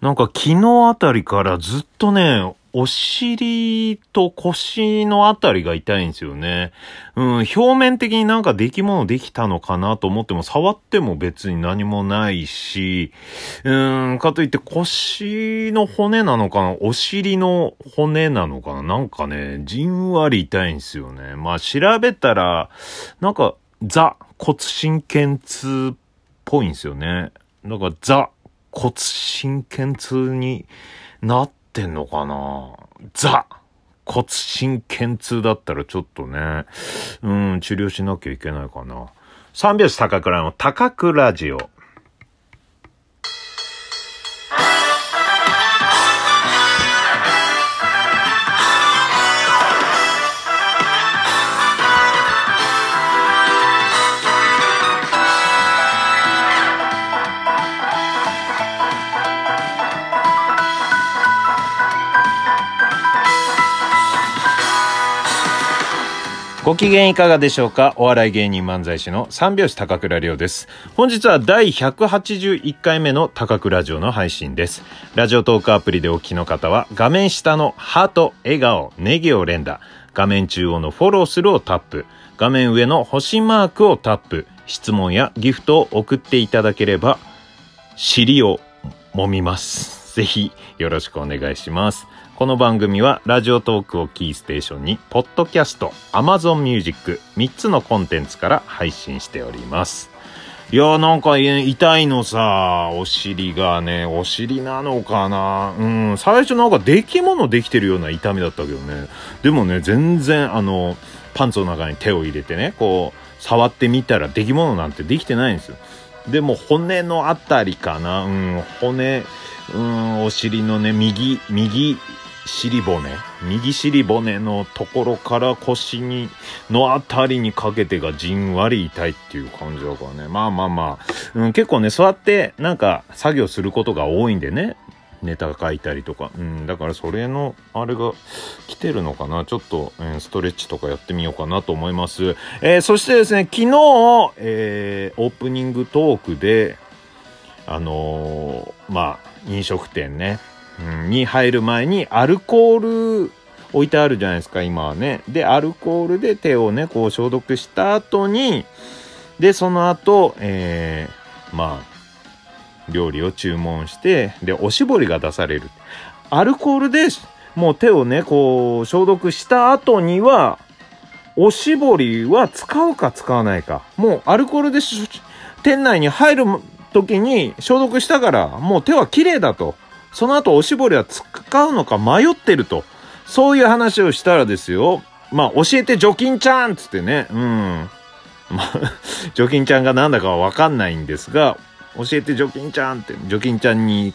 なんか昨日あたりからずっとね、お尻と腰のあたりが痛いんですよね。うん、表面的になんか出来物できたのかなと思っても、触っても別に何もないし、うん、かといって腰の骨なのかなお尻の骨なのかななんかね、じんわり痛いんですよね。まあ調べたら、なんか、ザ骨神経痛っぽいんですよね。だかザ骨神経痛になってんのかな？ザ骨神経痛だったらちょっとね、うん、治療しなきゃいけないかな。三拍子高倉の高倉ジオ。ご機嫌いかがでしょうか？お笑い芸人漫才師の三拍子高倉涼です。本日は第181回目の高倉城の配信です。ラジオトークアプリでお聞きの方は画面下のハート、笑顔、ネギを連打、画面中央のフォローするをタップ、画面上の星マークをタップ、質問やギフトを送っていただければ、尻を揉みます。ぜひよろしくお願いします。この番組はラジオトークをキーステーションに、ポッドキャスト、アマゾンミュージック、3つのコンテンツから配信しております。いやーなんか痛いのさ、お尻がね、お尻なのかなうん、最初なんか出来物できてるような痛みだったけどね。でもね、全然あの、パンツの中に手を入れてね、こう、触ってみたら出来物なんてできてないんですよ。でも骨のあたりかなうん、骨、うん、お尻のね、右、右尻骨右尻骨のところから腰にのあたりにかけてがじんわり痛いっていう感じだからね。まあまあまあ、うん、結構ね座ってなんか作業することが多いんでね。ネタ書いたりとか、うん、だからそれのあれが来てるのかな。ちょっと、えー、ストレッチとかやってみようかなと思います、えー、そしてですね昨日、えー、オープニングトークであのまあ飲食店ねうんに入る前にアルコール置いてあるじゃないですか、今はね。で、アルコールで手をね、こう消毒した後に、で、その後、えー、まあ、料理を注文して、で、おしぼりが出される。アルコールでもう手をね、こう消毒した後には、おしぼりは使うか使わないか。もうアルコールで店内に入る時に消毒したから、もう手は綺麗だと。その後おしぼりは使うのか迷ってると。そういう話をしたらですよ。まあ、教えて除菌ちゃんつってね。うん。まあ、除菌ちゃんがなんだかわかんないんですが、教えて除菌ちゃんって、除菌ちゃんに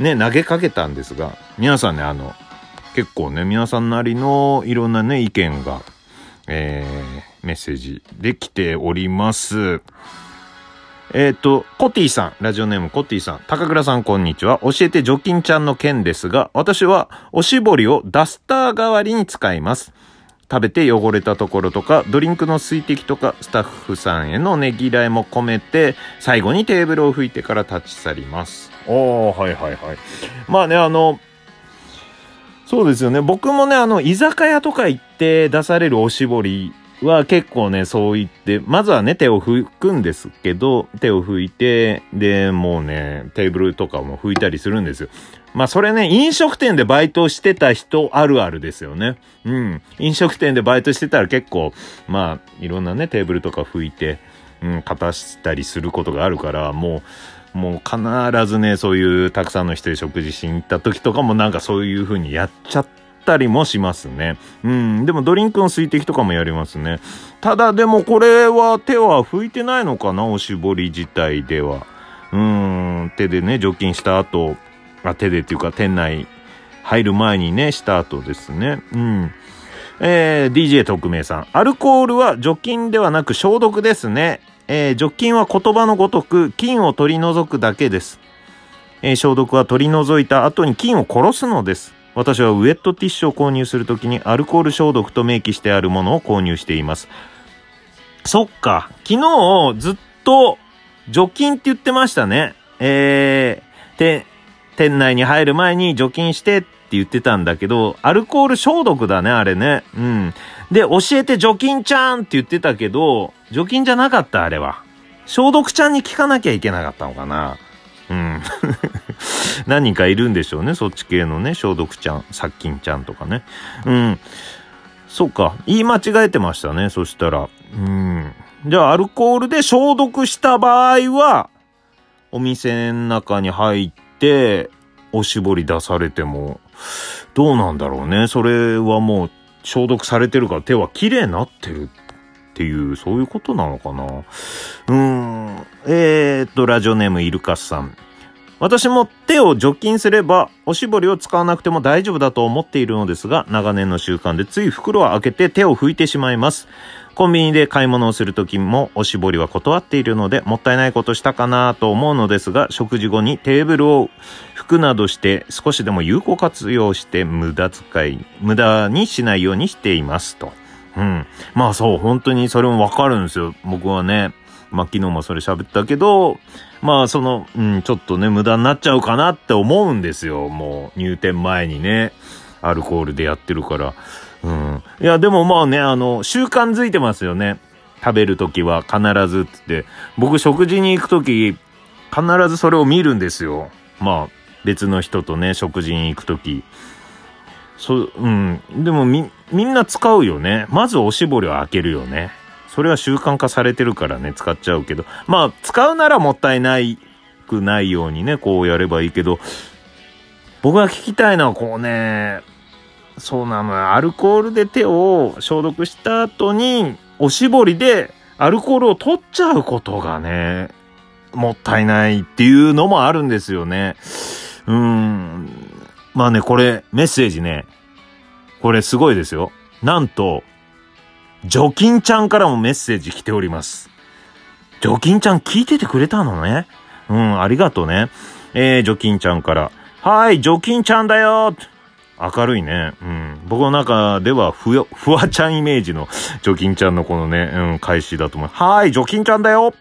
ね、投げかけたんですが、皆さんね、あの、結構ね、皆さんなりのいろんなね、意見が、えー、メッセージできております。えっ、ー、と、コティさん、ラジオネームコティさん、高倉さんこんにちは。教えて除菌ちゃんの件ですが、私はおしぼりをダスター代わりに使います。食べて汚れたところとか、ドリンクの水滴とか、スタッフさんへのねぎらいも込めて、最後にテーブルを拭いてから立ち去ります。おー、はいはいはい。まあね、あの、そうですよね。僕もね、あの、居酒屋とか行って出されるおしぼりは結構ね、そう言って、まずはね、手を拭くんですけど、手を拭いて、で、もうね、テーブルとかも拭いたりするんですよ。まあそれね、飲食店でバイトしてた人あるあるですよね。うん。飲食店でバイトしてたら結構、まあ、いろんなね、テーブルとか拭いて、うん、片したりすることがあるから、もう、もう必ずね、そういうたくさんの人で食事しに行った時とかもなんかそういう風にやっちゃって、ったりもしますね。うん。でもドリンクの水滴とかもやりますね。ただでもこれは手は拭いてないのかなおしぼり自体では。うん。手でね、除菌した後、あ、手でっていうか店内入る前にね、した後ですね。うん。えー、DJ 特命さん。アルコールは除菌ではなく消毒ですね。えー、除菌は言葉のごとく菌を取り除くだけです。えー、消毒は取り除いた後に菌を殺すのです。私はウェットティッシュを購入するときにアルコール消毒と明記してあるものを購入しています。そっか。昨日ずっと除菌って言ってましたね。えー、で、店内に入る前に除菌してって言ってたんだけど、アルコール消毒だね、あれね。うん。で、教えて除菌ちゃんって言ってたけど、除菌じゃなかった、あれは。消毒ちゃんに聞かなきゃいけなかったのかな。うん。何人かいるんでしょうね、そっち系のね、消毒ちゃん、殺菌ちゃんとかね。うん。そうか。言い間違えてましたね、そしたら。うん。じゃあ、アルコールで消毒した場合は、お店の中に入って、おしぼり出されても、どうなんだろうね。それはもう消毒されてるから手は綺麗になってるっていう、そういうことなのかな？うーん。えー、っと、ラジオネームイルカさん。私も手を除菌すれば、おしぼりを使わなくても大丈夫だと思っているのですが、長年の習慣でつい袋を開けて手を拭いてしまいます。コンビニで買い物をするときもおしぼりは断っているのでもったいないことしたかなと思うのですが食事後にテーブルを拭くなどして少しでも有効活用して無駄遣い、無駄にしないようにしていますと。うん。まあそう、本当にそれもわかるんですよ。僕はね。まあ昨日もそれ喋ったけど、まあその、うん、ちょっとね、無駄になっちゃうかなって思うんですよ。もう入店前にね、アルコールでやってるから。うん。いや、でもまあね、あの、習慣づいてますよね。食べるときは必ずって。僕食事に行くとき、必ずそれを見るんですよ。まあ、別の人とね、食事に行くとき。そ、うん。でもみ、みんな使うよね。まずおしぼりを開けるよね。それは習慣化されてるからね、使っちゃうけど。まあ、使うならもったいないくないようにね、こうやればいいけど、僕が聞きたいのはこうね、そうなのよ。アルコールで手を消毒した後に、おしぼりでアルコールを取っちゃうことがね、もったいないっていうのもあるんですよね。うん。まあね、これ、メッセージね、これすごいですよ。なんと、除菌ちゃんからもメッセージ来ております。除菌ちゃん聞いててくれたのね。うん、ありがとうね。えー、除菌ちゃんから。はい、除菌ちゃんだよ明るいね。うん。僕の中ではふわ、ふわちゃんイメージの除菌ちゃんのこのね、うん、開始だと思う。はい、除菌ちゃんだよ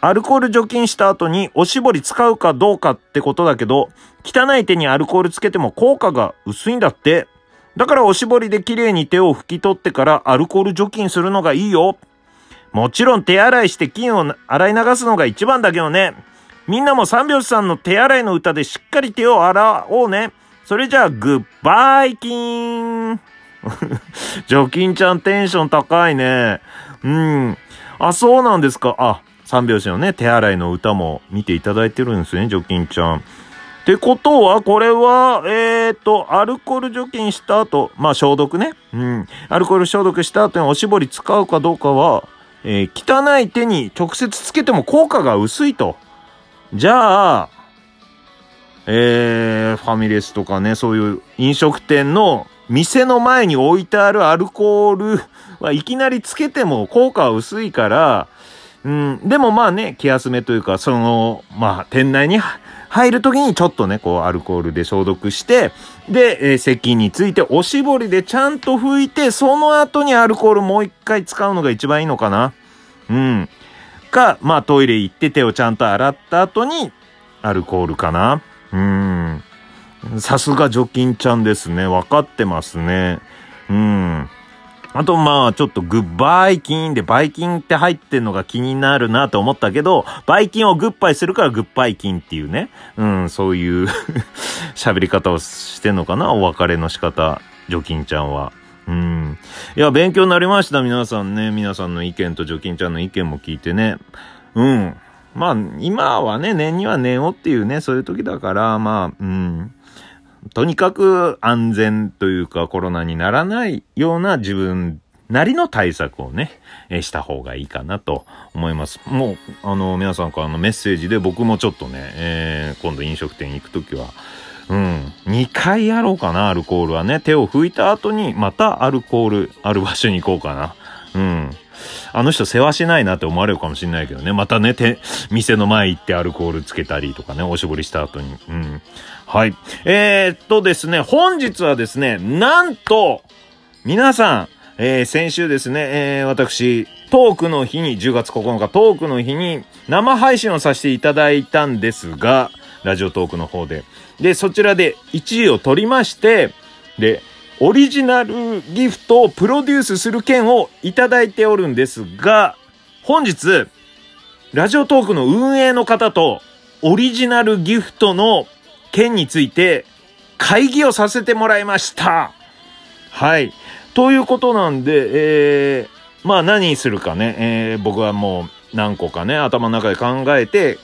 アルコール除菌した後におしぼり使うかどうかってことだけど、汚い手にアルコールつけても効果が薄いんだって。だからおしぼりで綺麗に手を拭き取ってからアルコール除菌するのがいいよ。もちろん手洗いして菌を洗い流すのが一番だけどね。みんなも三拍子さんの手洗いの歌でしっかり手を洗おうね。それじゃあ、グッバイキン 除菌ちゃんテンション高いね。うん。あ、そうなんですか。あ、三拍子のね、手洗いの歌も見ていただいてるんですね、除菌ちゃん。ってことは、これは、えっ、ー、と、アルコール除菌した後、まあ消毒ね。うん。アルコール消毒した後におしぼり使うかどうかは、えー、汚い手に直接つけても効果が薄いと。じゃあ、えー、ファミレスとかね、そういう飲食店の店の前に置いてあるアルコールはいきなりつけても効果は薄いから、うん、でもまあね、気休めというか、その、まあ、店内に入るときにちょっとね、こう、アルコールで消毒して、で、えー、席についておしぼりでちゃんと拭いて、その後にアルコールもう一回使うのが一番いいのかな。うん。か、まあ、トイレ行って手をちゃんと洗った後に、アルコールかな。うん。さすが除菌ちゃんですね。分かってますね。うん。あとまあちょっとグッバイキンでバイキンって入ってんのが気になるなと思ったけど、バイキンをグッバイするからグッバイキンっていうね。うん、そういう 喋り方をしてんのかなお別れの仕方、除菌ちゃんは。うん。いや、勉強になりました、皆さんね。皆さんの意見と除菌ちゃんの意見も聞いてね。うん。まあ、今はね、年には年をっていうね、そういう時だから、まあ、うん。とにかく安全というかコロナにならないような自分なりの対策をね、えした方がいいかなと思います。もう、あの、皆さんからのメッセージで僕もちょっとね、えー、今度飲食店行くときは、うん、2回やろうかな、アルコールはね。手を拭いた後に、またアルコール、ある場所に行こうかな。うん。あの人世話しないなって思われるかもしれないけどね。またね、て、店の前行ってアルコールつけたりとかね、おしぼりした後に。うん。はい。えー、っとですね、本日はですね、なんと、皆さん、えー、先週ですね、えー、私、トークの日に、10月9日トークの日に生配信をさせていただいたんですが、ラジオトークの方で。で、そちらで1位を取りまして、で、オリジナルギフトをプロデュースする件をいただいておるんですが、本日、ラジオトークの運営の方とオリジナルギフトの件について会議をさせてもらいました。はい。ということなんで、えー、まあ何するかね、えー、僕はもう何個かね、頭の中で考えて、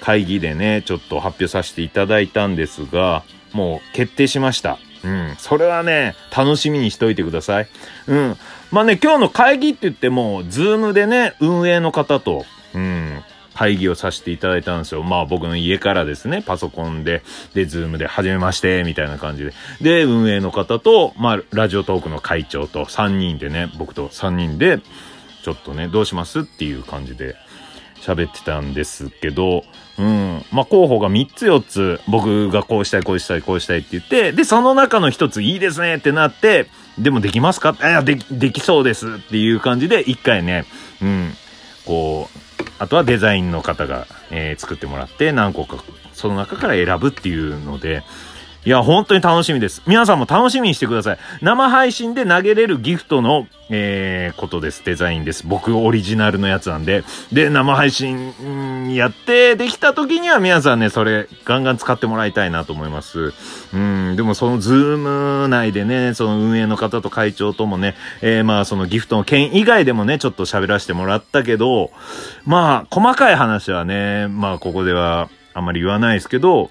会議でね、ちょっと発表させていただいたんですが、もう決定しました。うん。それはね、楽しみにしといてください。うん。まあね、今日の会議って言っても、 Zoom でね、運営の方と、うん、会議をさせていただいたんですよ。まあ僕の家からですね、パソコンで、で、 Zoom で、始めまして、みたいな感じで。で、運営の方と、まあ、ラジオトークの会長と3人でね、僕と3人で、ちょっとね、どうします？っていう感じで喋ってたんですけど、うん。まあ、候補が3つ4つ、僕がこうしたい、こうしたい、こうしたいって言って、で、その中の1ついいですねってなって、でもできますか？いや、で、できそうですっていう感じで、一回ね、うん、こう、あとはデザインの方が、えー、作ってもらって何個かその中から選ぶっていうので、いや、本当に楽しみです。皆さんも楽しみにしてください。生配信で投げれるギフトの、えー、ことです。デザインです。僕オリジナルのやつなんで。で、生配信やってできた時には皆さんね、それガンガン使ってもらいたいなと思います。うん、でもそのズーム内でね、その運営の方と会長ともね、えー、まあそのギフトの件以外でもね、ちょっと喋らせてもらったけど、まあ細かい話はね、まあここではあんまり言わないですけど、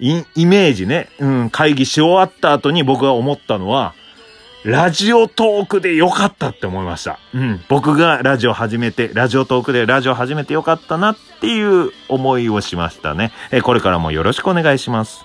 イメージね、うん、会議し終わった後に僕が思ったのは、ラジオトークでよかったって思いました。うん。僕がラジオ始めて、ラジオトークでラジオ始めてよかったなっていう思いをしましたね。えこれからもよろしくお願いします。